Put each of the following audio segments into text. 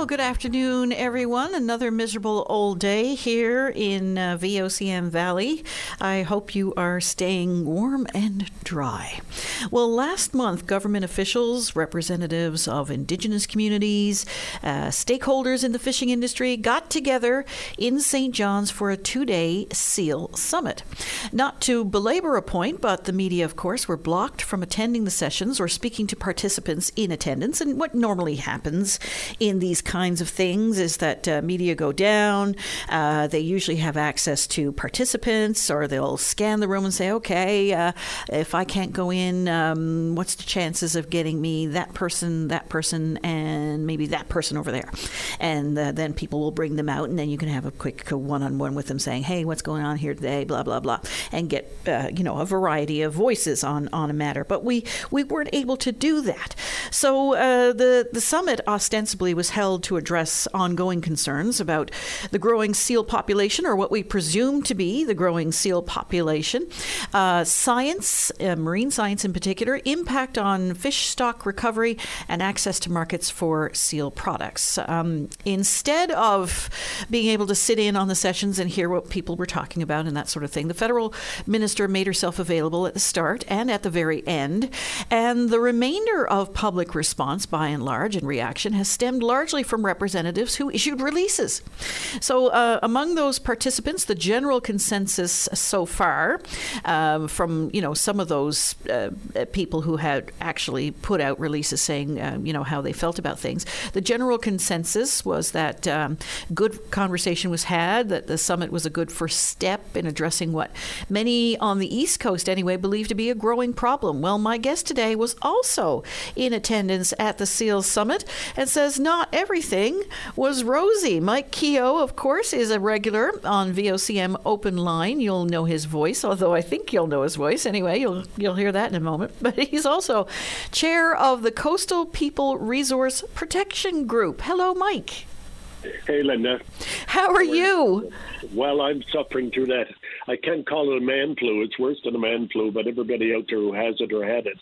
Well, good afternoon, everyone. Another miserable old day here in uh, VOCM Valley. I hope you are staying warm and dry. Well, last month, government officials, representatives of Indigenous communities, uh, stakeholders in the fishing industry got together in St. John's for a two day SEAL summit. Not to belabor a point, but the media, of course, were blocked from attending the sessions or speaking to participants in attendance. And what normally happens in these kinds of things is that uh, media go down. Uh, they usually have access to participants, or they'll scan the room and say, okay, uh, if I can't go in, um, what's the chances of getting me that person, that person, and maybe that person over there? And uh, then people will bring them out, and then you can have a quick one on one with them saying, hey, what's going on here today, blah, blah, blah, and get, uh, you know, a variety of voices on, on a matter. But we, we weren't able to do that. So uh, the, the summit ostensibly was held to address ongoing concerns about the growing seal population, or what we presume to be the growing seal population, uh, science, uh, marine science in particular, impact on fish stock recovery, and access to markets for seal products. Um, instead of being able to sit in on the sessions and hear what people were talking about and that sort of thing, the federal minister made herself available at the start and at the very end. And the remainder of public response, by and large, and reaction has stemmed largely largely from representatives who issued releases. So, uh, among those participants, the general consensus so far um, from you know some of those uh, people who had actually put out releases saying uh, you know how they felt about things, the general consensus was that um, good conversation was had, that the summit was a good first step in addressing what many on the East Coast anyway believe to be a growing problem. Well, my guest today was also in attendance at the SEALS Summit and says not everything was rosy. Mike Keogh, of course, is a regular on VOCM Open Line. You'll know his voice, although I think you'll know his voice anyway. You'll you'll hear that in a moment. But he's also chair of the Coastal People Resource Protection Group. Hello, Mike. Hey, Linda. How are you? Well, I'm suffering through that. I can't call it a man flu. It's worse than a man flu, but everybody out there who has it or had it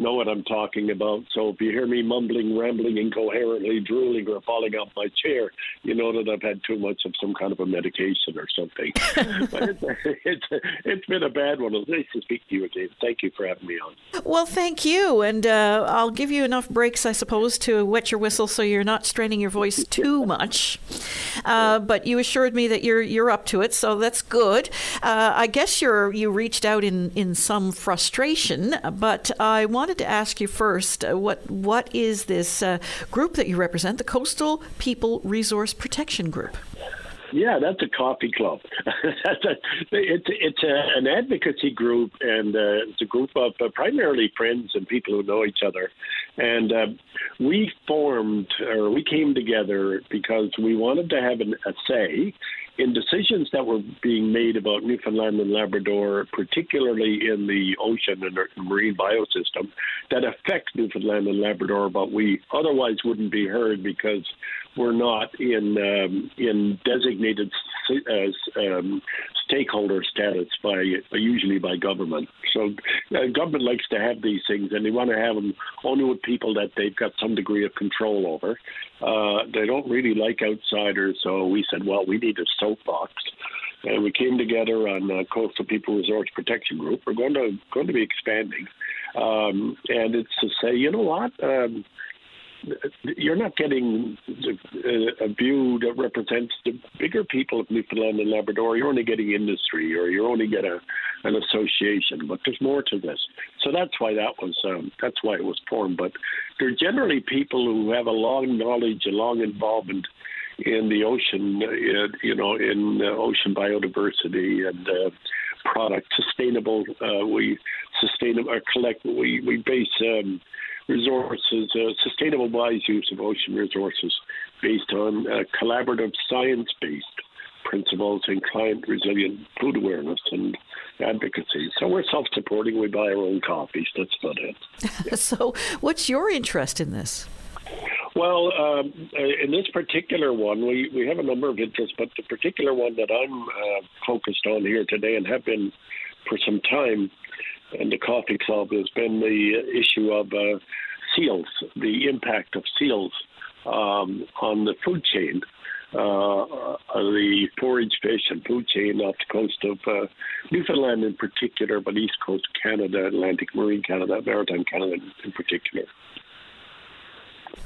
know what I'm talking about. So if you hear me mumbling, rambling incoherently, drooling, or falling off my chair, you know that I've had too much of some kind of a medication or something. but it's, it's, it's been a bad one. It's nice to speak to you again. Thank you for having me on. Well, thank you. And uh, I'll give you enough breaks, I suppose, to wet your whistle so you're not straining your voice too much. Uh, but you assured me that you're you're up to it, so that's good. Uh, I guess you're you reached out in, in some frustration, but I want wanted to ask you first uh, what what is this uh, group that you represent, the Coastal People Resource Protection Group? Yeah, that's a coffee club. that's a, it's it's a, an advocacy group, and uh, it's a group of uh, primarily friends and people who know each other. And uh, we formed, or we came together because we wanted to have an, a say in decisions that were being made about Newfoundland and Labrador, particularly in the ocean and marine biosystem, that affect Newfoundland and Labrador, but we otherwise wouldn't be heard because we're not in um, in designated as um, stakeholder status by usually by government. So uh, government likes to have these things, and they want to have them only with people that they've got some degree of control over. Uh, they don't really like outsiders, so we said, well, we need a soapbox. And we came together on uh, Coastal People Resource Protection Group. We're going to going to be expanding, um, and it's to say, you know what, um, you're not getting a view that represents the bigger people of Newfoundland and Labrador. You're only getting industry, or you're only get a an association. But there's more to this, so that's why that was um, that's why it was formed. But they're generally people who have a long knowledge, a long involvement in the ocean, uh, you know, in uh, ocean biodiversity and uh, product sustainable. Uh, we sustainable uh, collect. We we base. Um, resources, uh, sustainable wise use of ocean resources based on uh, collaborative science based principles and climate resilient food awareness and advocacy. So we're self supporting. We buy our own coffees. That's about it. Yeah. so, what's your interest in this? Well, um, in this particular one, we, we have a number of interests, but the particular one that I'm uh, focused on here today and have been for some time in the Coffee Club has been the issue of uh, seals, the impact of seals um, on the food chain. Uh, uh, the forage fish and food chain off the coast of uh, Newfoundland in particular, but east coast Canada, Atlantic Marine Canada, Maritime Canada in particular.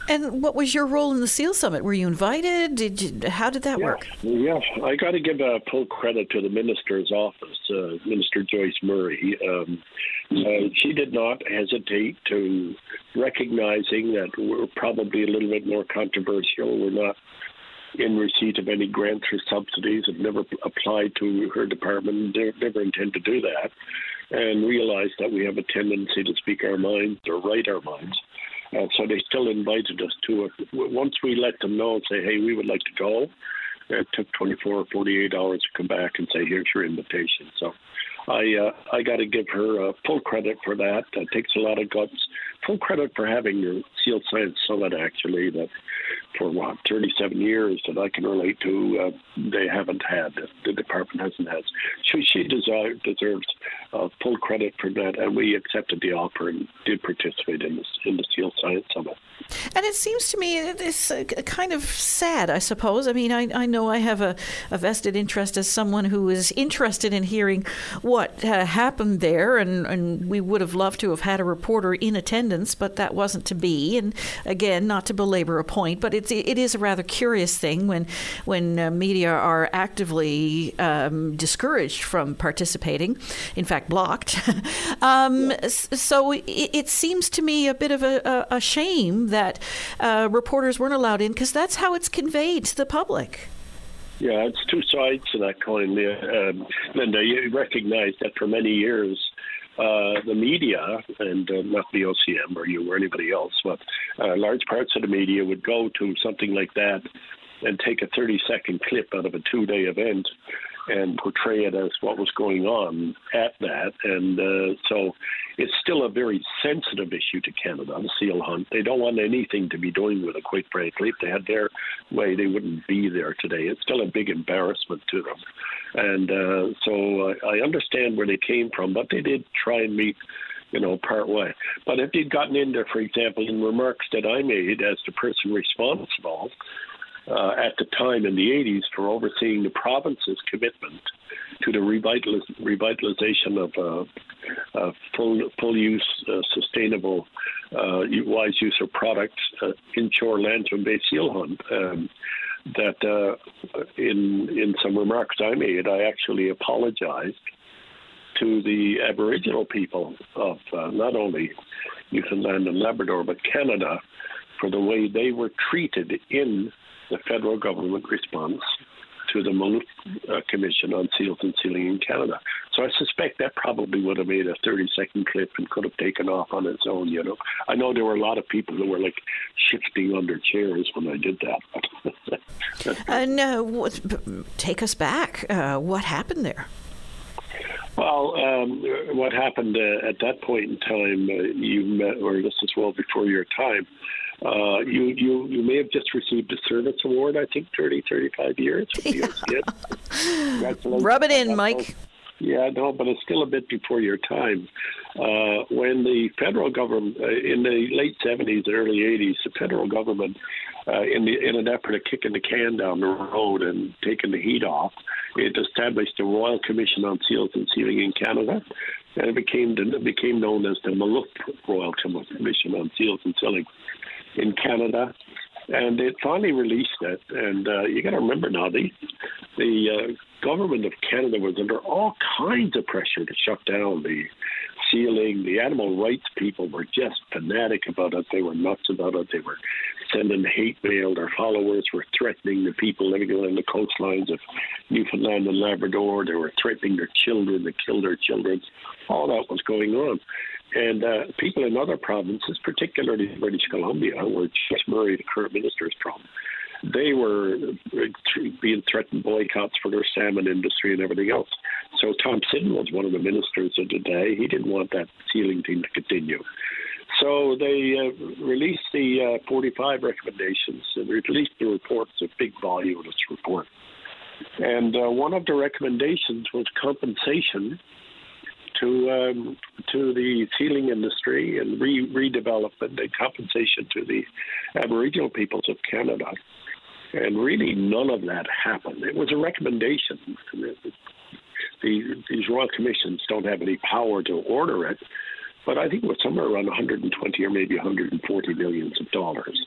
And what was your role in the SEAL Summit? Were you invited? Did you, how did that yeah, work? Yeah, I got to give uh, full credit to the minister's office, uh, Minister Joyce Murray. Um, uh, she did not hesitate to recognizing that we're probably a little bit more controversial. We're not in receipt of any grants or subsidies. Have never applied to her department. Never intend to do that, and realize that we have a tendency to speak our minds or write our minds. Uh, so they still invited us to it. Once we let them know and say, hey, we would like to go, it took 24 or 48 hours to come back and say, here's your invitation. So I uh, I got to give her uh, full credit for that. It takes a lot of guts. Full credit for having the Seal Science Summit, actually, that for what 37 years that I can relate to. Uh, they haven't had the department hasn't had. So she deserves deserves uh, full credit for that, and we accepted the offer and did participate in this in the Seal Science Summit. And it seems to me it's kind of sad, I suppose. I mean, I, I know I have a, a vested interest as someone who is interested in hearing what uh, happened there, and, and we would have loved to have had a reporter in attendance, but that wasn't to be. And again, not to belabor a point, but it's it is a rather curious thing when when uh, media are actively um, discouraged from participating, in fact, blocked. um, so it, it, seems to me a bit of a, a, shame that uh, reporters weren't allowed in because that's how it's conveyed to the public. Yeah, it's two sides to that coin, um, Linda. You recognize that for many years, uh, the media, and uh, not VOCM or you or anybody else, but uh, large parts of the media would go to something like that and take a 30 second clip out of a two day event and portray it as what was going on at that. And uh, so it's still a very sensitive issue to Canada, the seal hunt. They don't want anything to be doing with it, quite frankly. If they had their way, they wouldn't be there today. It's still a big embarrassment to them. And uh, so uh, I understand where they came from, but they did try and meet you know, part way. But if you'd gotten in there, for example, in remarks that I made as the person responsible, uh, at the time in the 80s for overseeing the province's commitment to the revitaliz- revitalization of uh, uh, full, full use, uh, sustainable, uh, wise use of products, uh, inshore land to based seal hunt. Um, that in in some remarks I made, I actually apologized to the Aboriginal people of not only Newfoundland and Labrador but Canada for the way they were treated in the federal government response to the Malouf uh, Commission on Seals and Sealing in Canada. So I suspect that probably would have made a 30 second clip and could have taken off on its own, you know. I know there were a lot of people who were like shifting under chairs when I did that. uh, no, take us back. Uh, what happened there? Well, um, what happened uh, at that point in time, uh, you met, or this is well before your time, uh, you, you you may have just received a service award, I think 30, 35 years. Yeah. Rub it in, Mike. Yeah, no, but it's still a bit before your time. Uh, when the federal government, uh, in the late 70s, early 80s, the federal government, uh, in, the, in an effort to kicking the can down the road and taking the heat off, it established the Royal Commission on Seals and Sealing in Canada, and it became it became known as the Malouf Royal Commission on Seals and Sealing in Canada, and it finally released it. And uh, you got to remember now, the the uh, government of Canada was under all kinds of pressure to shut down the sealing. The animal rights people were just fanatic about it. They were nuts about it. They were sending hate mail. Their followers were threatening the people living along the coastlines of Newfoundland and Labrador. They were threatening their children to kill their children. All that was going on. And uh, people in other provinces, particularly British Columbia, where Joyce Murray, the current minister, is from, they were being threatened boycotts for their salmon industry and everything else. So Tom Siddon was one of the ministers of the day. He didn't want that sealing thing to continue. So they uh, released the uh, 45 recommendations and released the report. It's a big voluminous report. And uh, one of the recommendations was compensation to um, to the sealing industry and re- redevelopment and compensation to the Aboriginal peoples of Canada. And really, none of that happened. It was a recommendation. The, these royal commissions don't have any power to order it, but I think it was somewhere around 120 or maybe 140 millions of dollars.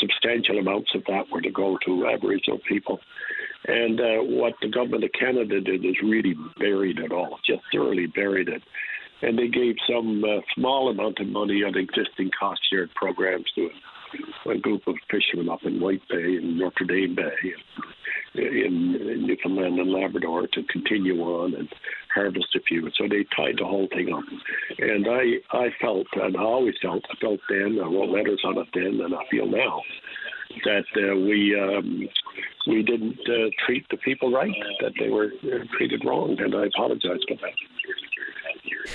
Substantial amounts of that were to go to Aboriginal people. And uh, what the government of Canada did is really buried it all, just thoroughly buried it. And they gave some uh, small amount of money on existing cost shared programs to a, a group of fishermen up in White Bay and Notre Dame Bay in, in Newfoundland and Labrador to continue on and harvest a few. So they tied the whole thing up. And I, I felt, and I always felt, I felt then, I wrote letters on it then, and I feel now that uh, we um, we didn't uh, treat the people right, that they were uh, treated wrong, and I apologize for that.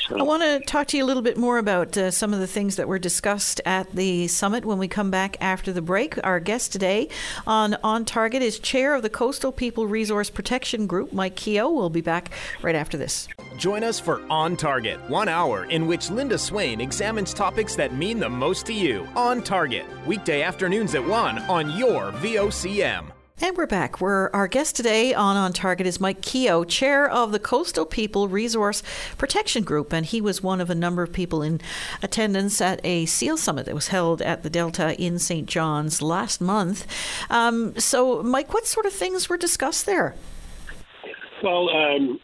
I want to talk to you a little bit more about uh, some of the things that were discussed at the summit when we come back after the break. Our guest today on On Target is Chair of the Coastal People Resource Protection Group, Mike Keogh. We'll be back right after this. Join us for On Target, one hour in which Linda Swain examines topics that mean the most to you. On Target, weekday afternoons at 1 on your VOCM. And we're back. We're, our guest today on On Target is Mike Keogh, chair of the Coastal People Resource Protection Group. And he was one of a number of people in attendance at a SEAL summit that was held at the Delta in St. John's last month. Um, so, Mike, what sort of things were discussed there? Well, um,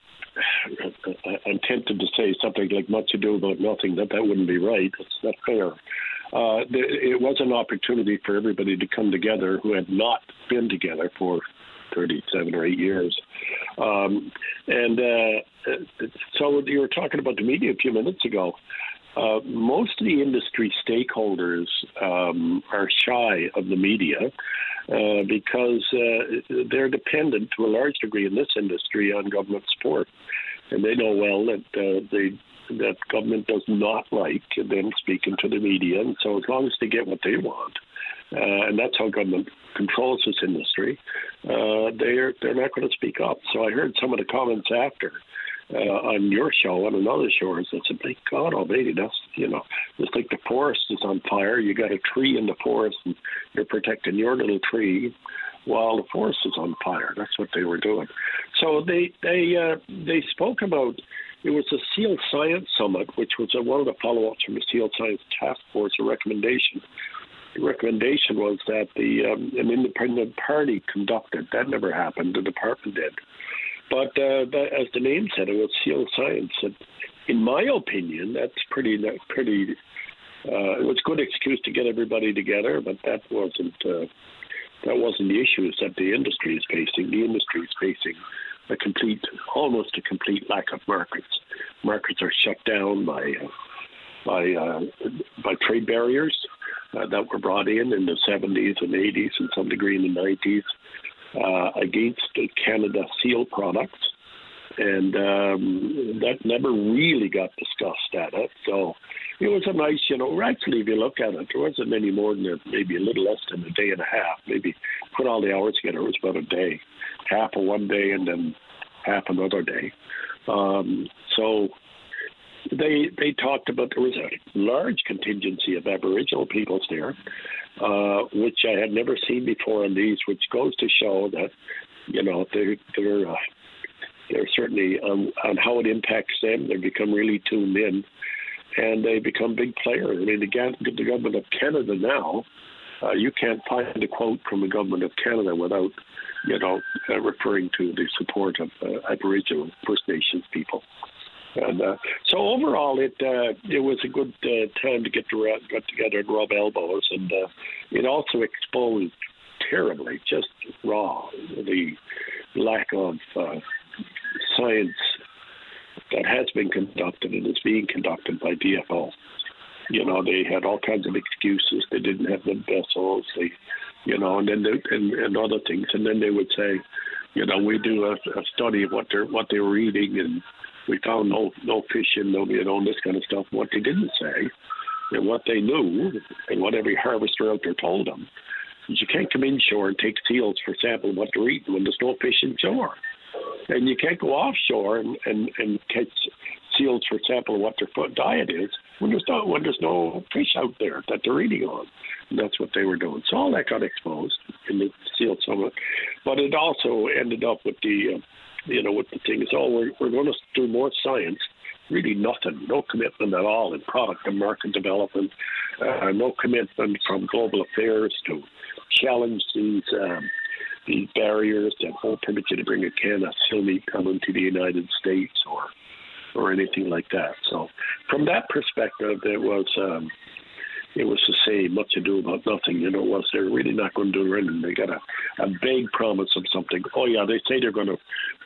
I'm tempted to say something like much ado about nothing, but that wouldn't be right. It's not fair uh, it was an opportunity for everybody to come together who had not been together for 37 or 8 years. Um, and uh, so you were talking about the media a few minutes ago. Uh, most of the industry stakeholders um, are shy of the media uh, because uh, they're dependent to a large degree in this industry on government support. And they know well that uh, they that government does not like them speaking to the media. And so as long as they get what they want, uh, and that's how government controls this industry, uh, they're they're not going to speak up. So I heard some of the comments after. Uh, on your show, on another show, I said, "My God Almighty, that's you know, it's like the forest is on fire. You got a tree in the forest, and you're protecting your little tree, while the forest is on fire." That's what they were doing. So they they uh, they spoke about it was a SEAL Science Summit, which was a, one of the follow ups from the SEAL Science Task Force, a recommendation. The recommendation was that the um, an independent party conducted. That never happened. The department did. But uh, as the name said, it was SEAL Science. And in my opinion, that's pretty pretty. Uh, it was a good excuse to get everybody together, but that wasn't uh, that wasn't the issues that the industry is facing. The industry is facing a complete, almost a complete lack of markets. Markets are shut down by uh, by uh, by trade barriers uh, that were brought in in the 70s and 80s, and some degree in the 90s, uh, against Canada seal products, and um, that never really got discussed at it. So was a nice, you know, actually, if you look at it, there wasn't any more than a, maybe a little less than a day and a half. Maybe put all the hours together, it was about a day half of one day and then half another day. Um, so they they talked about there was a large contingency of Aboriginal peoples there, uh, which I had never seen before in these, which goes to show that you know they're they're uh, they're certainly on, on how it impacts them. They become really tuned in, and they become big players. I mean, the, the government of Canada now, uh, you can't find a quote from the government of Canada without you know, uh, referring to the support of uh, Aboriginal First Nations people. And uh, so overall, it uh, it was a good uh, time to get to get together and rub elbows, and uh, it also exposed terribly, just raw, the lack of uh, science that has been conducted and is being conducted by DFO. You know, they had all kinds of excuses. They didn't have the vessels. They you know, and then they, and, and other things, and then they would say, you know, we do a, a study of what they're what they were eating, and we found no no fish in them, you know, this kind of stuff. What they didn't say, and what they knew, and what every harvester out there told them, is you can't come inshore and take seals for sample what they're eating when there's no fish inshore, and you can't go offshore and and, and catch seals for example, what their food diet is when there's no when there's no fish out there that they're eating on. And that's what they were doing. So all that got exposed in the seal summit, but it also ended up with the, uh, you know, with the thing is, oh, we're we're going to do more science. Really, nothing, no commitment at all in product and market development, uh, no commitment from global affairs to challenge these. Um, these barriers that won't permit you to bring a can of meat coming to the United States or or anything like that. So from that perspective, it was um, it was to say much ado about nothing. You know, was they're really not going to do anything. They got a, a vague promise of something. Oh yeah, they say they're going to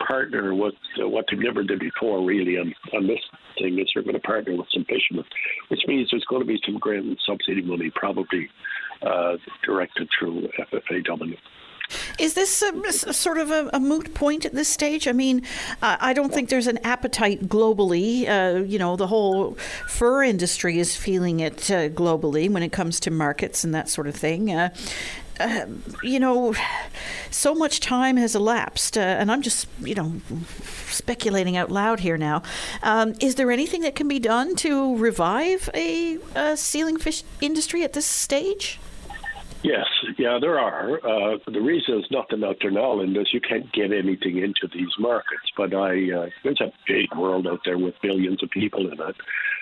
partner with uh, what they never did before. Really, on on this thing is they're going to partner with some fishermen, which means there's going to be some grant and subsidy money, probably uh, directed through FFAW. Is this a, sort of a, a, moot point at this stage? I mean, uh, I don't think there's an appetite globally. Uh, you know, the whole fur industry is feeling it uh, globally when it comes to markets and that sort of thing. Uh, uh, you know, so much time has elapsed, uh, and I'm just, you know, speculating out loud here now. Um, is there anything that can be done to revive a, a sealing fish industry at this stage? Yes, yeah, there are. Uh, the reason is nothing out there now, and is you can't get anything into these markets. But I, uh, there's a big world out there with billions of people in it,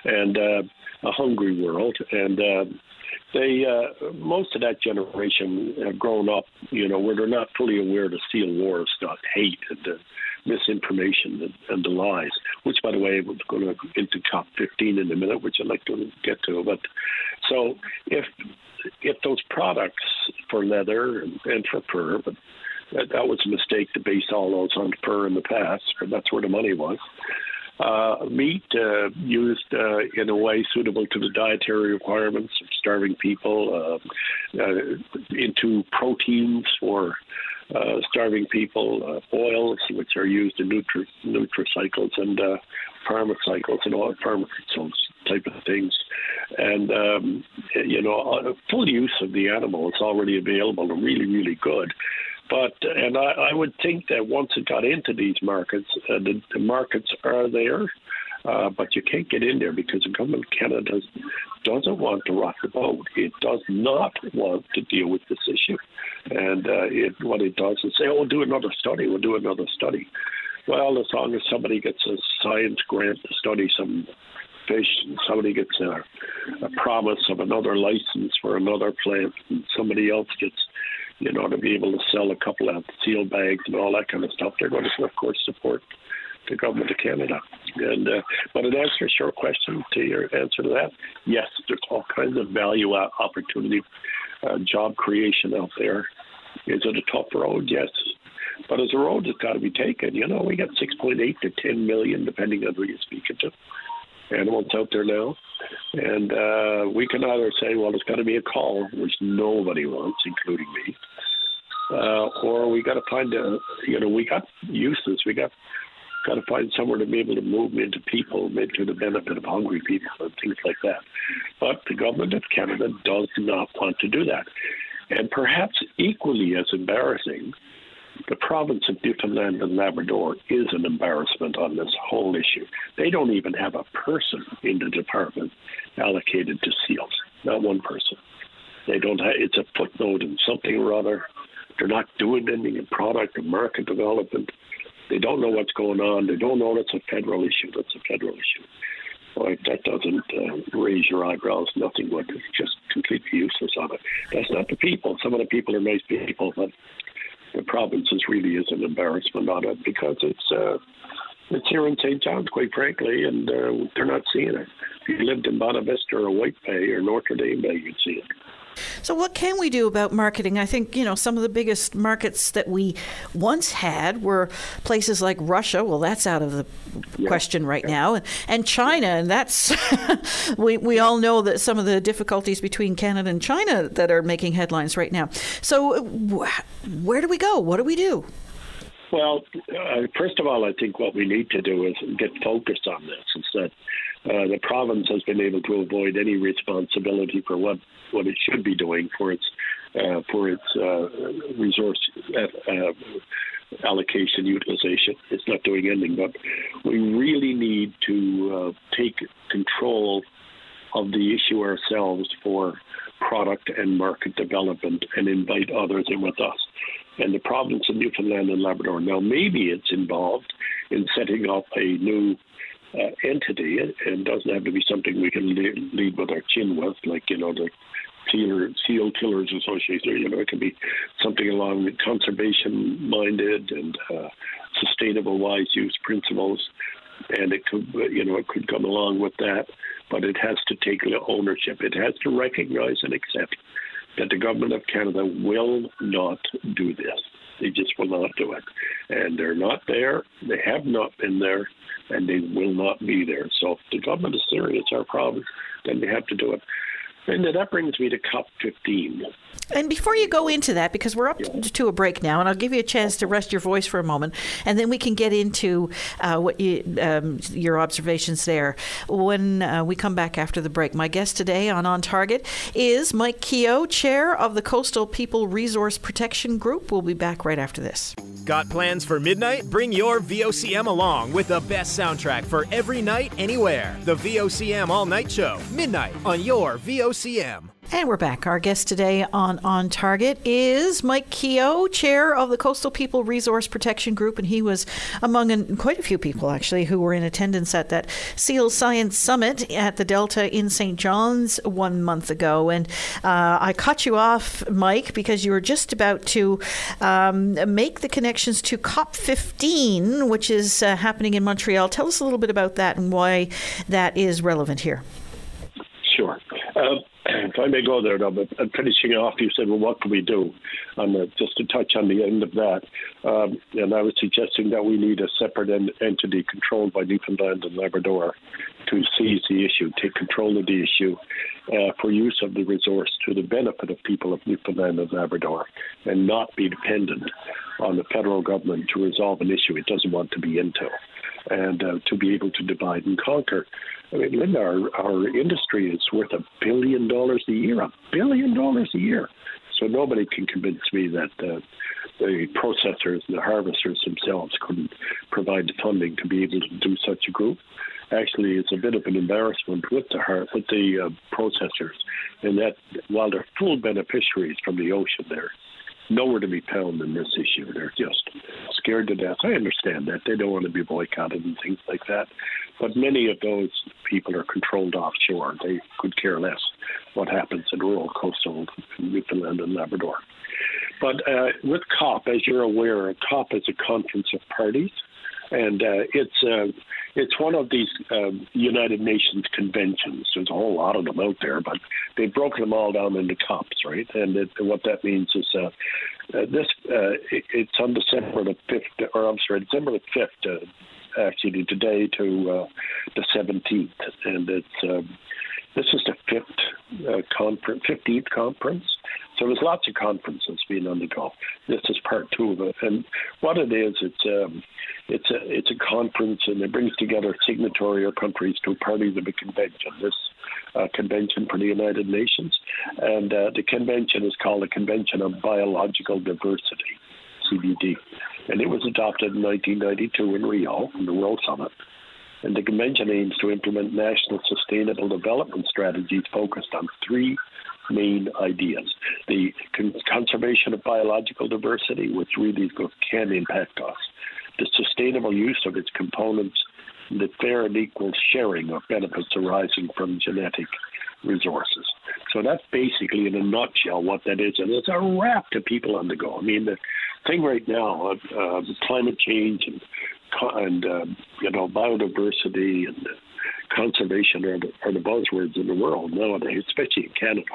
and uh, a hungry world. And uh, they, uh, most of that generation have grown up, you know, where they're not fully aware the seal war stuff, hate and the misinformation and, and the lies. Which, by the way, we're going to into top 15 in a minute, which I'd like to get to. But so if if those products for leather and, and for fur, but that, that, was a mistake to base all those on fur in the past, but that's where the money was. Uh, meat uh, used uh, in a way suitable to the dietary requirements of starving people, uh, uh, into proteins for uh, starving people, oils which are used in nutri- nutracycles and pharmacycles and all pharmaceuticals type of things. And, um, you know, full use of the animal is already available and really, really good. But, and I, I would think that once it got into these markets, uh, the, the markets are there. Uh, but you can't get in there because the government of Canada doesn't want to rock the boat. It does not want to deal with this issue. And uh, it, what it does is say, oh, we'll do another study, we'll do another study. Well, as long as somebody gets a science grant to study some fish, and somebody gets a, a promise of another license for another plant, and somebody else gets, you know, to be able to sell a couple of seal bags and all that kind of stuff, they're going to, of course, support the government of Canada. And uh, but it answers your question to your answer to that. Yes, there's all kinds of value opportunity, uh, job creation out there. Is it a tough road? Yes. But as a road that's got to be taken, you know, we got 6.8 to 10 million, depending on who you're speaking to animals out there now. And uh, we can either say, well, it's got to be a cull, which nobody wants, including me, uh, or we got to find a, you know, we got uses. We got got to find somewhere to be able to move into people, maybe to the benefit of hungry people and things like that. But the government of Canada does not want to do that. And perhaps equally as embarrassing, the province of Newfoundland and Labrador is an embarrassment on this whole issue. They don't even have a person in the department allocated to seals, not one person. They don't have, it's a footnote in something or other. They're not doing anything in product or market development. They don't know what's going on. They don't know it's a federal issue. That's a federal issue. That doesn't uh, raise your eyebrows. Nothing would. It's just completely useless on it. That's not the people. Some of the people are nice people, but the provinces really is an embarrassment on it because it's uh, it's here in St. John's, quite frankly, and uh, they're not seeing it. If you lived in Bonavista or White Bay or Notre Dame Bay, you'd see it. So, what can we do about marketing? I think, you know, some of the biggest markets that we once had were places like Russia. Well, that's out of the yeah. question right yeah. now. And China. And that's, we, we all know that some of the difficulties between Canada and China that are making headlines right now. So, where do we go? What do we do? Well, uh, first of all, I think what we need to do is get focused on this. Is that uh, the province has been able to avoid any responsibility for what, what it should be doing for its uh, for its uh, resource uh, uh, allocation utilization. It's not doing anything, but we really need to take control of the issue ourselves for product and market development and invite others in with us. And the province of Newfoundland and Labrador. Now, maybe it's involved in setting up a new uh, entity. It doesn't have to be something we can lead, lead with our chin with, like, you know, the Seal killers Association. You know, it can be something along with conservation minded and uh, sustainable wise use principles. And it could, you know, it could come along with that, but it has to take ownership. It has to recognize and accept that the government of Canada will not do this. They just will not do it. And they're not there. They have not been there, and they will not be there. So if the government is serious, our problem, then they have to do it. And that brings me to COP15. And before you go into that, because we're up to a break now, and I'll give you a chance to rest your voice for a moment, and then we can get into uh, what you, um, your observations there when uh, we come back after the break. My guest today on On Target is Mike Keogh, chair of the Coastal People Resource Protection Group. We'll be back right after this. Got plans for midnight? Bring your VOCM along with the best soundtrack for every night, anywhere. The VOCM All Night Show, midnight on your VOCM. And we're back. Our guest today on On Target is Mike Keogh, chair of the Coastal People Resource Protection Group, and he was among an, quite a few people actually who were in attendance at that Seal Science Summit at the Delta in St. John's one month ago. And uh, I cut you off, Mike, because you were just about to um, make the connections to COP15, which is uh, happening in Montreal. Tell us a little bit about that and why that is relevant here. Sure. Uh, I may go there, though, but finishing off, you said, well, what can we do? And uh, just to touch on the end of that, um, and I was suggesting that we need a separate en- entity controlled by Newfoundland and Labrador to seize the issue, take control of the issue uh, for use of the resource to the benefit of people of Newfoundland and Labrador, and not be dependent on the federal government to resolve an issue it doesn't want to be into, and uh, to be able to divide and conquer. I mean, Linda, our, our industry is worth a billion dollars a year, a billion dollars a year. So nobody can convince me that uh, the processors and the harvesters themselves couldn't provide the funding to be able to do such a group. Actually, it's a bit of an embarrassment with the with the uh, processors, in that while they're full beneficiaries from the ocean, they're nowhere to be found in this issue. They're just scared to death. I understand that they don't want to be boycotted and things like that, but many of those people are controlled offshore. They could care less what happens in rural coastal Newfoundland and Labrador. But uh, with COP, as you're aware, COP is a conference of parties, and uh, it's uh, it's one of these um, United Nations conventions. There's a whole lot of them out there, but they've broken them all down into COPs, right? And it, what that means is uh, uh, this uh, it, it's on December the fifth, or I'm sorry, December the fifth. Uh, actually, today to uh, the 17th, and it's um, this is the fifth uh, conference, 15th conference. So there's lots of conferences being undergone. This is part two of it, and what it is, it's um, it's a it's a conference, and it brings together signatory countries to parties to the convention. This uh, convention for the United Nations, and uh, the convention is called the Convention on Biological Diversity, CBD, and it was adopted in 1992 in Rio, in the World Summit. And the convention aims to implement national sustainable development strategies focused on three main ideas the con- conservation of biological diversity, which really can impact us, the sustainable use of its components, and the fair and equal sharing of benefits arising from genetic resources. So that's basically, in a nutshell, what that is. And it's a wrap to people on the go. I mean, the thing right now, uh, uh, climate change and and uh, you know biodiversity and conservation are the, are the buzzwords in the world nowadays, especially in Canada.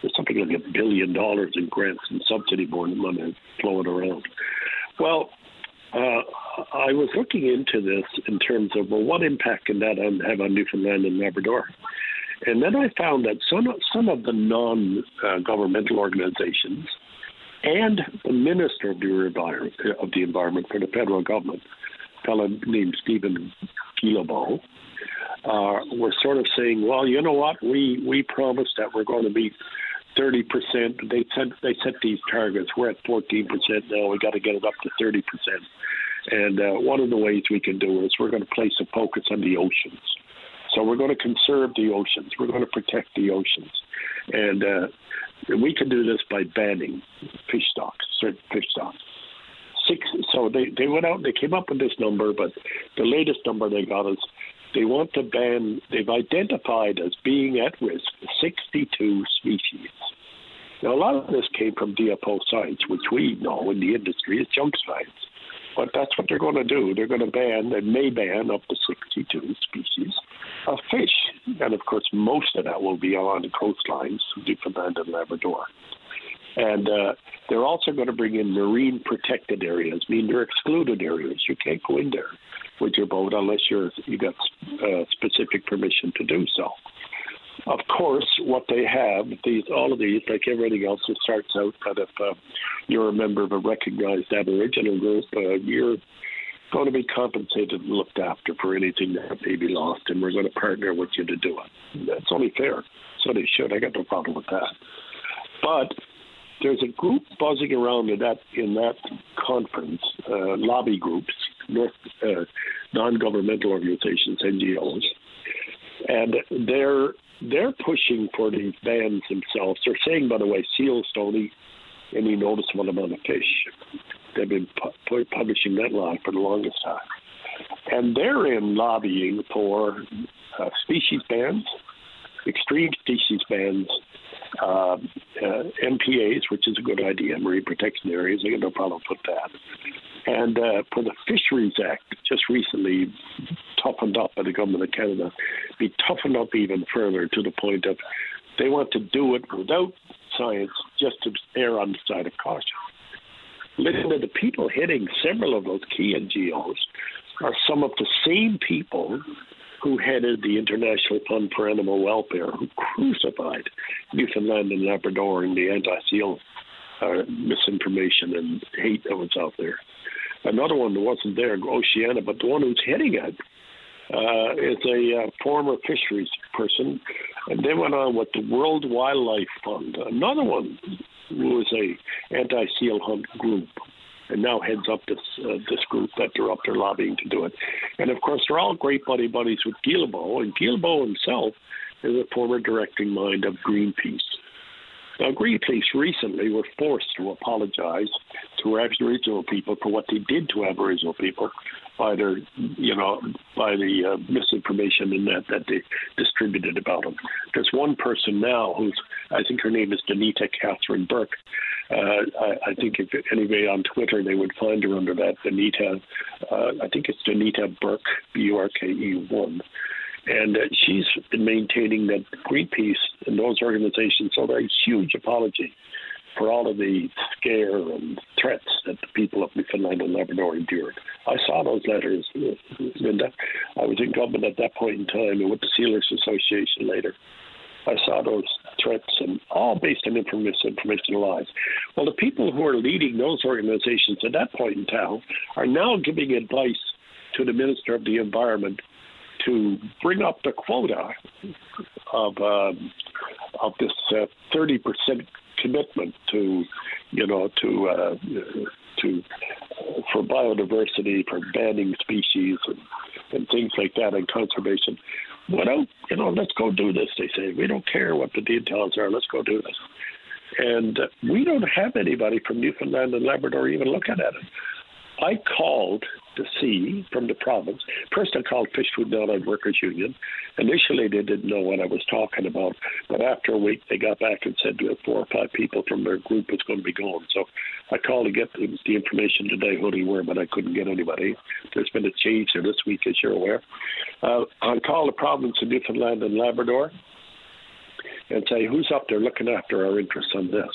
there's something like a billion dollars in grants and subsidy money flowing around. Well, uh, I was looking into this in terms of well, what impact can that have on Newfoundland and Labrador? And then I found that some some of the non-governmental organizations and the Minister of the Environment, of the Environment for the federal government, fellow named Steven Guilbeault, uh, were sort of saying, well, you know what, we we promised that we're going to meet 30 percent. They set they set these targets. We're at 14 percent now. We got to get it up to 30 percent. And uh, one of the ways we can do it is we're going to place a focus on the oceans. So we're going to conserve the oceans. We're going to protect the oceans, and uh, we can do this by banning fish stocks, certain fish stocks. Six. So they they went out. and They came up with this number, but the latest number they got is they want to ban. They've identified as being at risk 62 species. Now, a lot of this came from DFO science, which we know in the industry is junk science. But that's what they're going to do. They're going to ban, they may ban up to 62 species of fish. And of course, most of that will be along the coastlines Newfoundland and Labrador. And uh, they're also going to bring in marine protected areas, mean they're excluded areas. You can't go in there with your boat unless you're you got uh, specific permission to do so. Of course, what they have, these all of these, like everything else, it starts out that if uh, you're a member of a recognized Aboriginal group, uh, you're going to be compensated and looked after for anything that may be lost, and we're going to partner with you to do it. That's only fair. So they should. I got no problem with that. But there's a group buzzing around in that in that conference, uh, lobby groups, North uh, non-governmental organizations, NGOs, and they're they're pushing for these bans themselves. They're saying, by the way, seals don't eat any noticeable amount of fish. They've been pu- publishing that line for the longest time. And they're in lobbying for uh, species bans, extreme species bans, uh, uh, MPAs, which is a good idea, marine protection areas. I got no problem with that. And uh, for the Fisheries Act, just recently toughened up by the government of Canada, be toughened up even further to the point of they want to do it without science, just to err on the side of caution. Listen to the people hitting several of those key NGOs are some of the same people who headed the International Fund for Animal Welfare, who crucified Newfoundland and Labrador in the anti-seal uh, misinformation and hate that was out there. Another one that wasn't there, Oceana, but the one who's heading it uh, is a uh, former fisheries person, and they went on with the World Wildlife Fund, another one was a anti-seal hunt group, and now heads up this uh, this group that they're up there lobbying to do it. And of course, they're all great buddy buddies with Guilbeault, and Guilbeault himself is a former directing mind of Greenpeace. Now, Greenpeace recently were forced to apologize to Aboriginal people for what they did to Aboriginal people by their, you know, by the uh, misinformation and that that they distributed about them. There's one person now who's, I think her name is Danita Catherine Burke. Uh, I, I, think if anybody on Twitter, they would find her under that Danita. Uh, I think it's Danita Burke, B U R K E one. And uh, she's been maintaining that Greenpeace and those organizations owe a huge apology for all of the scare and threats that the people of Newfoundland and Labrador endured. I saw those letters, Linda. I was in government at that point in time and with the Sealers Association later. I saw those threats and all based on information, information lies. Well, the people who are leading those organizations at that point in time are now giving advice to the Minister of the Environment to bring up the quota of um, of this uh, thirty uh, percent commitment to you know to uh, to for biodiversity, for banning species and, and things like that, and conservation. Without you know, let's go do this. They say we don't care what the details are. Let's go do this. And we don't have anybody from Newfoundland and Labrador even looking at it. I called to see from the province. First, I called Fish Food Workers Union. Initially, they didn't know what I was talking about, but after a week, they got back and said four or five people from their group was going to be going. So I called to get the, the information today who they were, but I couldn't get anybody. There's been a change there this week, as you're aware. Uh, I called the province of Newfoundland and Labrador. and say, who's up there looking after our interests on this?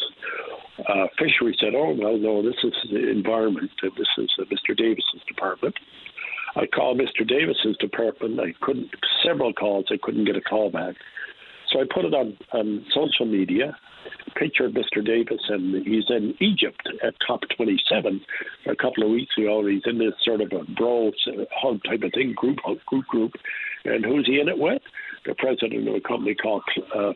Uh, Fishery said, oh, well, no, this is the environment. This is uh, Mr. Davis's department. I called Mr. Davis's department. I couldn't, several calls, I couldn't get a call back. So I put it on, on social media, picture of Mr. Davis, and he's in Egypt at COP27 a couple of weeks ago. He's in this sort of a bro hug type of thing, group group group. And who's he in it with? The president of a company called uh,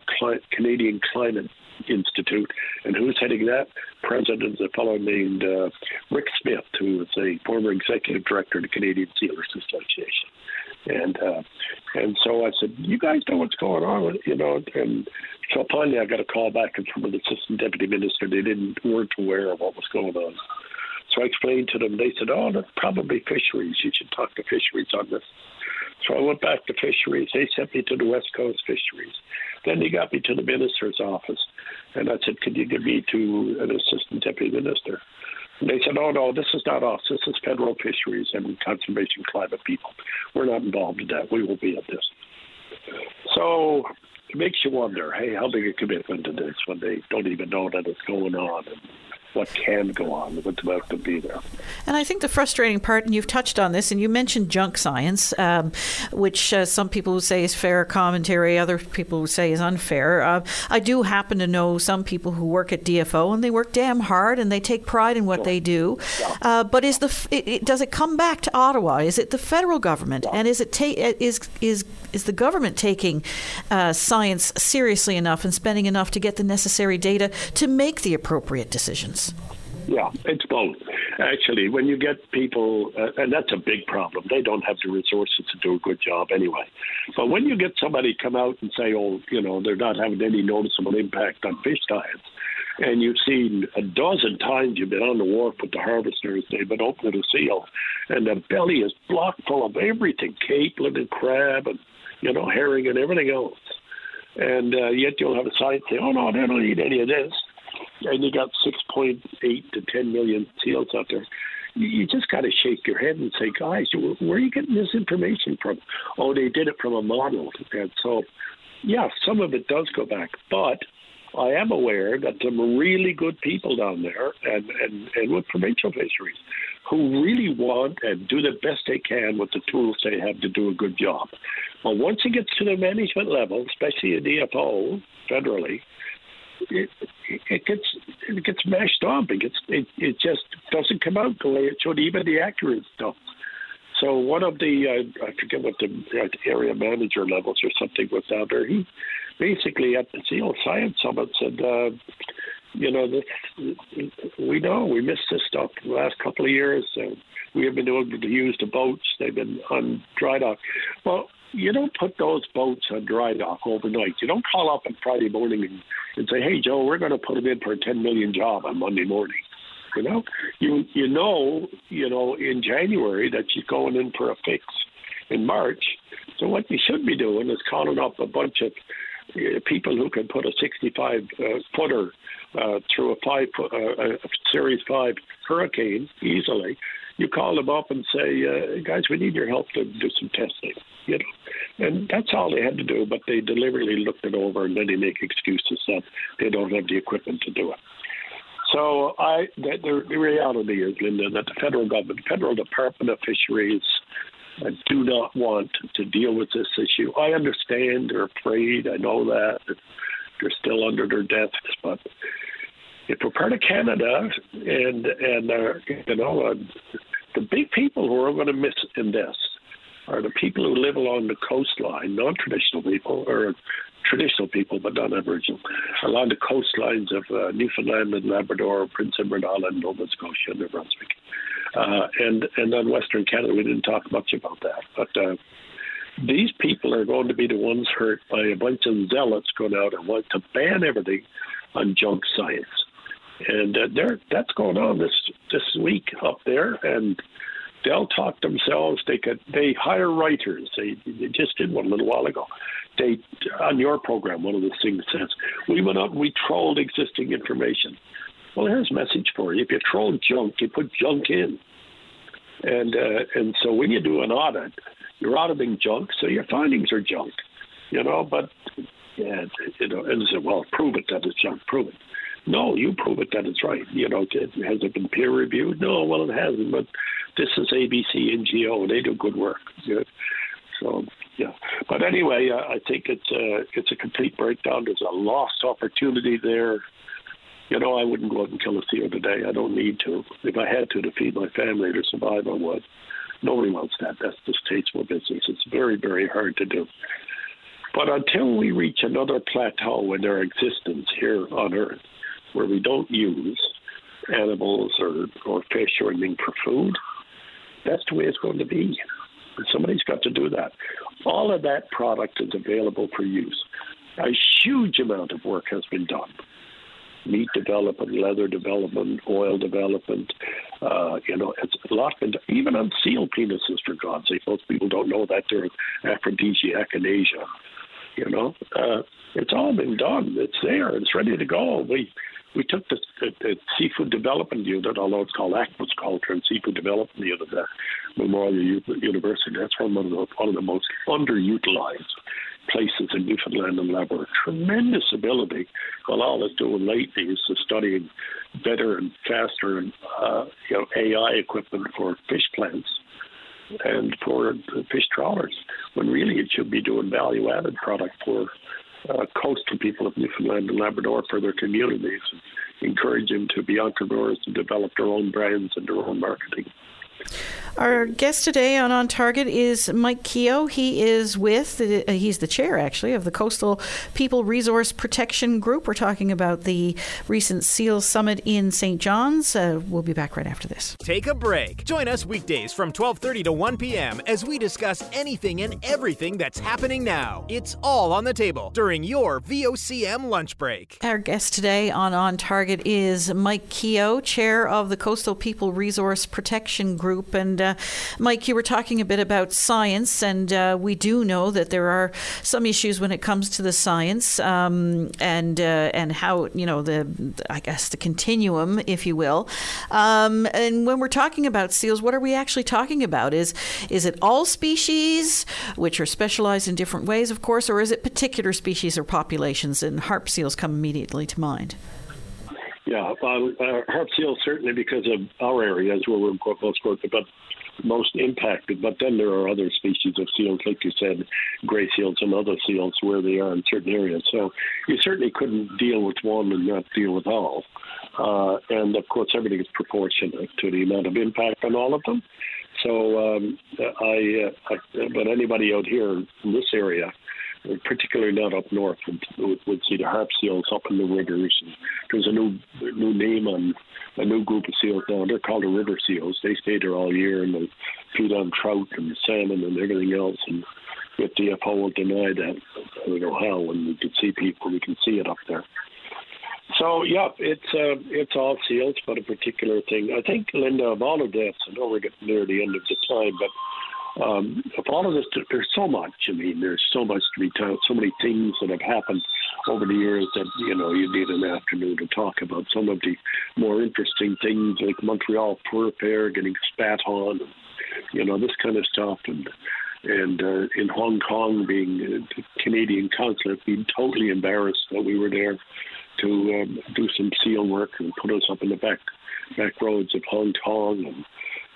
Canadian Climate Institute. And who's heading that? President is a fellow named uh, Rick Smith, who is a former executive director of the Canadian Sealers Association. And uh, and so I said, you guys know what's going on, you know. And so finally, I got a call back from an assistant deputy minister. They didn't weren't aware of what was going on. So I explained to them. They said, "Oh, that's probably fisheries. You should talk to fisheries on this." So I went back to fisheries. They sent me to the West Coast fisheries. Then they got me to the minister's office, and I said, "Could you give me to an assistant deputy minister?" And they said, "Oh no, this is not us. This is federal fisheries and conservation climate people. We're not involved in that. We will be at this." So it makes you wonder, hey, how big a commitment it is when they don't even know that it's going on and what can go on, what's about to be there. And I think the frustrating part, and you've touched on this, and you mentioned junk science, um, which uh, some people would say is fair commentary, other people would say is unfair. Uh, I do happen to know some people who work at DFO, and they work damn hard, and they take pride in what they do. Yeah. Uh, but is the it, it, does it come back to Ottawa? Is it the federal government, yeah. and is it ta- is is is the government taking uh, science seriously enough and spending enough to get the necessary data to make the appropriate decisions? Yeah, it's both. Actually, when you get people, uh, and that's a big problem, they don't have the resources to do a good job anyway. But when you get somebody come out and say, oh, you know, they're not having any noticeable impact on fish diets, and you've seen a dozen times you've been on the wharf with the harvesters, they've been opening a seal, and the belly is blocked full of everything, capelin and crab and you know, herring and everything else. And uh, yet you'll have a site say, oh, no, they don't eat any of this. And you got 6.8 to 10 million seals out there. You just got to shake your head and say, guys, where are you getting this information from? Oh, they did it from a model. And so, yeah, some of it does go back. But I am aware that some really good people down there and, and, and with provincial fisheries who really want and do the best they can with the tools they have to do a good job. But once it gets to the management level, especially a DFO federally, it, it gets it gets mashed up. It gets it, it just doesn't come out the way it should, even the accurate stuff. So one of the uh, I forget what the area manager levels or something was out there. He basically at the Seal Science Summit said, uh, you know, this, we know we missed this stuff the last couple of years. Uh, we have been able to use the boats. They've been on dry dock. Well, you don't put those boats on dry dock overnight. You don't call up on Friday morning and, and say, "Hey, Joe, we're going to put them in for a 10 million job on Monday morning." You know, you you know, you know, in January that you're going in for a fix in March. So what you should be doing is calling up a bunch of people who can put a 65 uh, footer uh, through a five uh, a Series Five Hurricane easily. You call them up and say, uh, "Guys, we need your help to do some testing." You know, and that's all they had to do. But they deliberately looked it over, and then they make excuses that they don't have the equipment to do it. So I, the, the reality is, Linda, that the federal government, federal Department of Fisheries, uh, do not want to deal with this issue. I understand they're afraid. I know that they're still under their desks, but if we're part of Canada, and and uh, you know, uh, the big people who are going to miss in this are the people who live along the coastline, non-traditional people, or traditional people, but not Aboriginal, along the coastlines of uh, Newfoundland and Labrador, Prince Edward Island, Nova Scotia, New Brunswick, uh, and and on Western Canada. We didn't talk much about that, but. Uh, these people are going to be the ones hurt by a bunch of zealots going out and want to ban everything on junk science and uh, there that's going on this this week up there, and they'll talk themselves. They could they hire writers. They, they just did one a little while ago. On your program, one of the things says we went out and we trolled existing information. Well, here's a message for you. If you troll junk, you put junk in, and uh, and so when you do an audit, you're auditing junk, so your findings are junk, you know. But yeah, you know, and said, well, prove it that it's junk, prove it. No, you prove it that it's right. You know, has it been peer reviewed? No, well, it hasn't. But this is ABC NGO, they do good work. So yeah, but anyway, uh, I think it's a, it's a complete breakdown. There's a lost opportunity there. You know, I wouldn't go out and kill a seal today. I don't need to. If I had to to feed my family to survive, I would. Nobody wants that. That's distasteful business. It's very, very hard to do. But until we reach another plateau in our existence here on Earth, where we don't use animals or, or fish or anything for food, that's the way it's going to be. Somebody's got to do that. All of that product is available for use. A huge amount of work has been done. Meat development, leather development, oil development. Uh, you know, it's a lot been done. Even on seal penises, for God's sake. Most people don't know that they're aphrodisiac in Asia. You know, uh, it's all been done. It's there. It's ready to go. We we took the, the, the, seafood development unit, although it's called aquaculture and seafood development unit at Memorial University. That's one of the one of the most underutilized places in Newfoundland and Labrador. Tremendous ability. Well, all it's doing lately is studying better and faster and uh, you know AI equipment for fish plants and for fish trawlers, when really it should be doing value added product for uh, coastal people of Newfoundland and Labrador for their communities encourage them to be entrepreneurs and develop their own brands and their own marketing. Our guest today on On Target is Mike Keogh. He is with, uh, he's the chair actually of the Coastal People Resource Protection Group. We're talking about the recent SEAL Summit in St. John's. Uh, we'll be back right after this. Take a break. Join us weekdays from 12:30 to 1 p.m. as we discuss anything and everything that's happening now. It's all on the table during your VOCM lunch break. Our guest today on On Target is Mike Keogh, chair of the Coastal People Resource Protection Group, and uh, uh, Mike, you were talking a bit about science, and uh, we do know that there are some issues when it comes to the science um, and uh, and how you know the I guess the continuum, if you will. Um, and when we're talking about seals, what are we actually talking about? Is is it all species, which are specialized in different ways, of course, or is it particular species or populations? And harp seals come immediately to mind. Yeah, uh, harp seals certainly because of our areas where we're most but most impacted. But then there are other species of seals, like you said, gray seals and other seals where they are in certain areas. So you certainly couldn't deal with one and not deal with all. Uh, and of course, everything is proportionate to the amount of impact on all of them. So um, I, uh, I, but anybody out here in this area particularly not up north, would, would see the harp seals up in the rivers. And there's a new new name on a new group of seals now. They're called the river seals. They stay there all year and they feed on trout and salmon and everything else. And yet DFO will deny that. I don't know how. And we can see people, we can see it up there. So yeah, it's uh, it's all seals, but a particular thing. I think Linda, of all of this, I know we're getting near the end of the time, but um, of all of this, there's so much. I mean, there's so much to be told, so many things that have happened over the years that you know you need an afternoon to talk about. Some of the more interesting things, like Montreal Fur Fair getting spat on, and, you know, this kind of stuff, and and uh, in Hong Kong being the Canadian consulate being totally embarrassed that we were there to um, do some seal work and put us up in the back back roads of Hong Kong and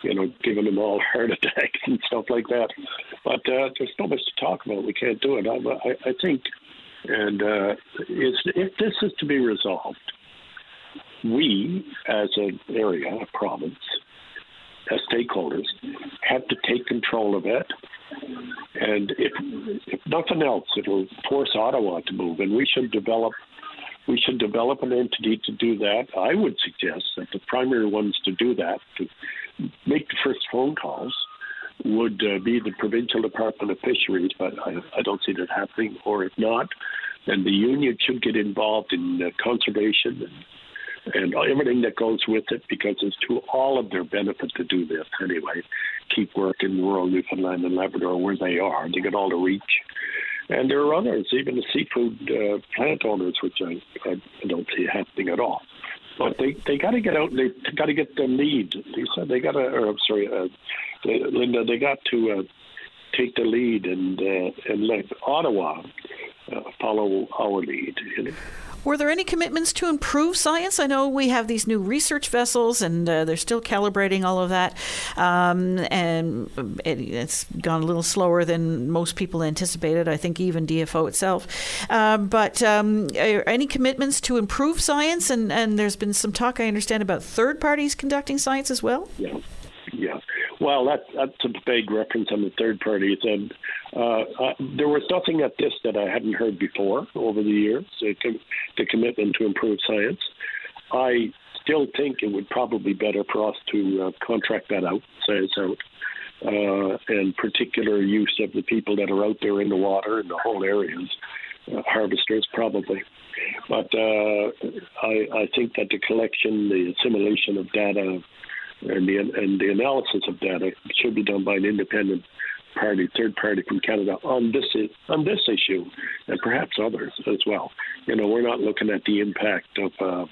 you know, giving them all heart attacks and stuff like that. But uh, there's so much to talk about. We can't do it. I, I, I think, and uh, if this is to be resolved, we, as an area, a province, as stakeholders, have to take control of it. And if, if nothing else, it will force Ottawa to move, and we should develop we should develop an entity to do that. I would suggest that the primary ones to do that, to make the first phone calls would uh, be the provincial department of fisheries, but I, I, don't see that happening. Or if not, then the union should get involved in uh, conservation and, and everything that goes with it, because it's to all of their benefit to do this anyway. Keep working rural Newfoundland and Labrador where they are. They get all the reach. And there are others, even the seafood uh, plant owners, which I, I don't see happening at all. But they they got to get out. They got to get the lead. Lisa, they got to. Or I'm sorry, uh, Linda. They got to uh, take the lead and uh, and let Ottawa uh, follow our lead. Were there any commitments to improve science? I know we have these new research vessels, and uh, they're still calibrating all of that, um, and it, has gone a little slower than most people anticipated. I think even DFO itself. Uh, but um, any commitments to improve science? And, and there's been some talk, I understand, about third parties conducting science as well. Yeah. Well, that, that's a vague reference on the third parties, and uh, uh, there was nothing at this that I hadn't heard before over the years. The, the commitment to improve science. I still think it would probably be better for us to uh, contract that out, science out, uh, and particular use of the people that are out there in the water in the whole areas, uh, harvesters probably. But uh, I, I think that the collection, the assimilation of data and the and the analysis of data should be done by an independent party, third party from Canada on this on this issue, and perhaps others as well. You know, we're not looking at the impact of uh,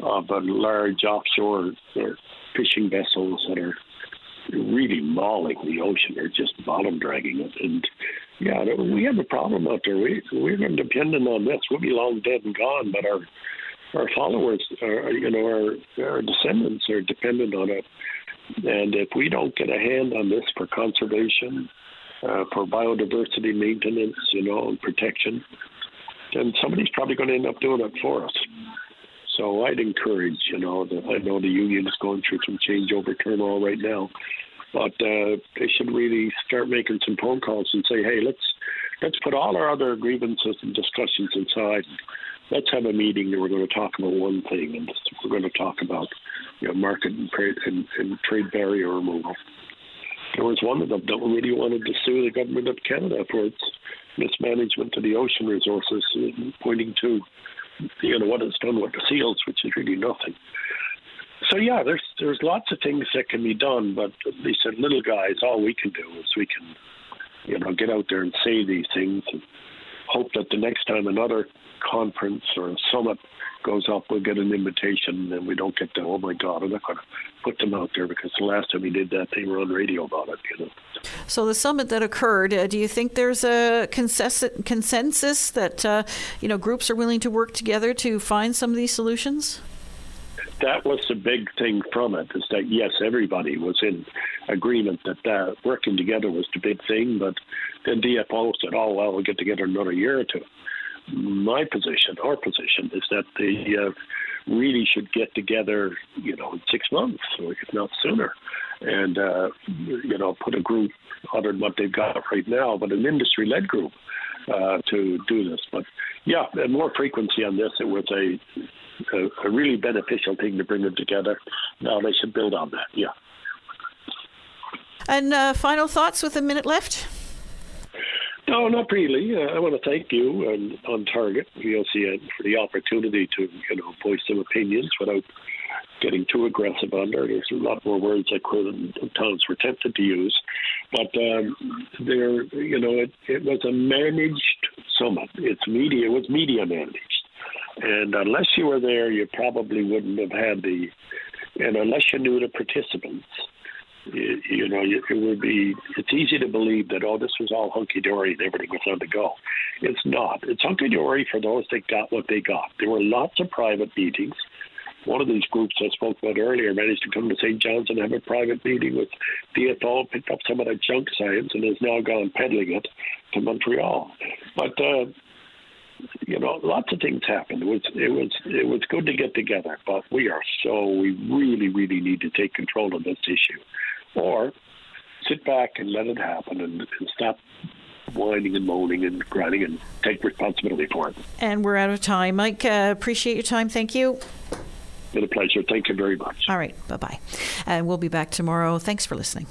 of a large offshore uh, fishing vessels that are really mauling the ocean or just bottom dragging it. And yeah, we have a problem out there. We we're dependent on this. We'll be long dead and gone, but our our followers, are, you know, our, our descendants are dependent on it. And if we don't get a hand on this for conservation, uh, for biodiversity maintenance, you know, and protection, then somebody's probably going to end up doing it for us. So I'd encourage, you know, the, I know the union is going through some changeover turmoil right now, but uh, they should really start making some phone calls and say, hey, let's let's put all our other grievances and discussions aside let's have a meeting and we're going to talk about one thing, and we're going to talk about you know market and trade and, and trade barrier removal. There was one of them that really wanted to sue the government of Canada for its mismanagement of the ocean resources, pointing to you know what it's done with the seals, which is really nothing. So yeah, there's there's lots of things that can be done, but they said little guys, all we can do is we can, you know, get out there and say these things and hope that the next time another conference or summit goes up, we'll get an invitation, and we don't get the oh my god, I'm not going to put them out there because the last time we did that, they were on radio about it. You know. So the summit that occurred, uh, do you think there's a consensus, consensus that uh, you know groups are willing to work together to find some of these solutions? That was the big thing from it is that yes, everybody was in agreement that uh, working together was the big thing, but then DFO said, "Oh well, we'll get together another year or two my position, our position, is that they uh, really should get together, you know, in six months, or if not sooner, and uh, you know, put a group other than what they've got right now, but an industry-led group uh, to do this. But yeah, and more frequency on this. It was a a, a really beneficial thing to bring them together. Now they should build on that. Yeah. And uh, final thoughts with a minute left. No, not really. Uh, I want to thank you and on Target VOCM for the opportunity to you know voice some opinions without getting too aggressive on there. There's a lot more words I could and times were tempted to use, but um, there, you know, it, it was a managed summit. It's media. It was media managed, and unless you were there, you probably wouldn't have had the, and unless you knew the participants you, know, it would be, it's easy to believe that, oh, this was all hunky dory and everything was on the go. It's not. It's hunky dory for those that got what they got. There were lots of private meetings. One of these groups I spoke about earlier managed to come to St. John's and have a private meeting with DFO, picked up some of that junk science, and has now gone peddling it to Montreal. But uh, you know, lots of things happened. It was it was it was good to get together, but we are so we really really need to take control of this issue or sit back and let it happen and, and stop whining and moaning and grinding and take responsibility for it. And we're out of time. Mike, uh, appreciate your time. Thank you. Been a pleasure. Thank you very much. All right. Bye bye. And we'll be back tomorrow. Thanks for listening.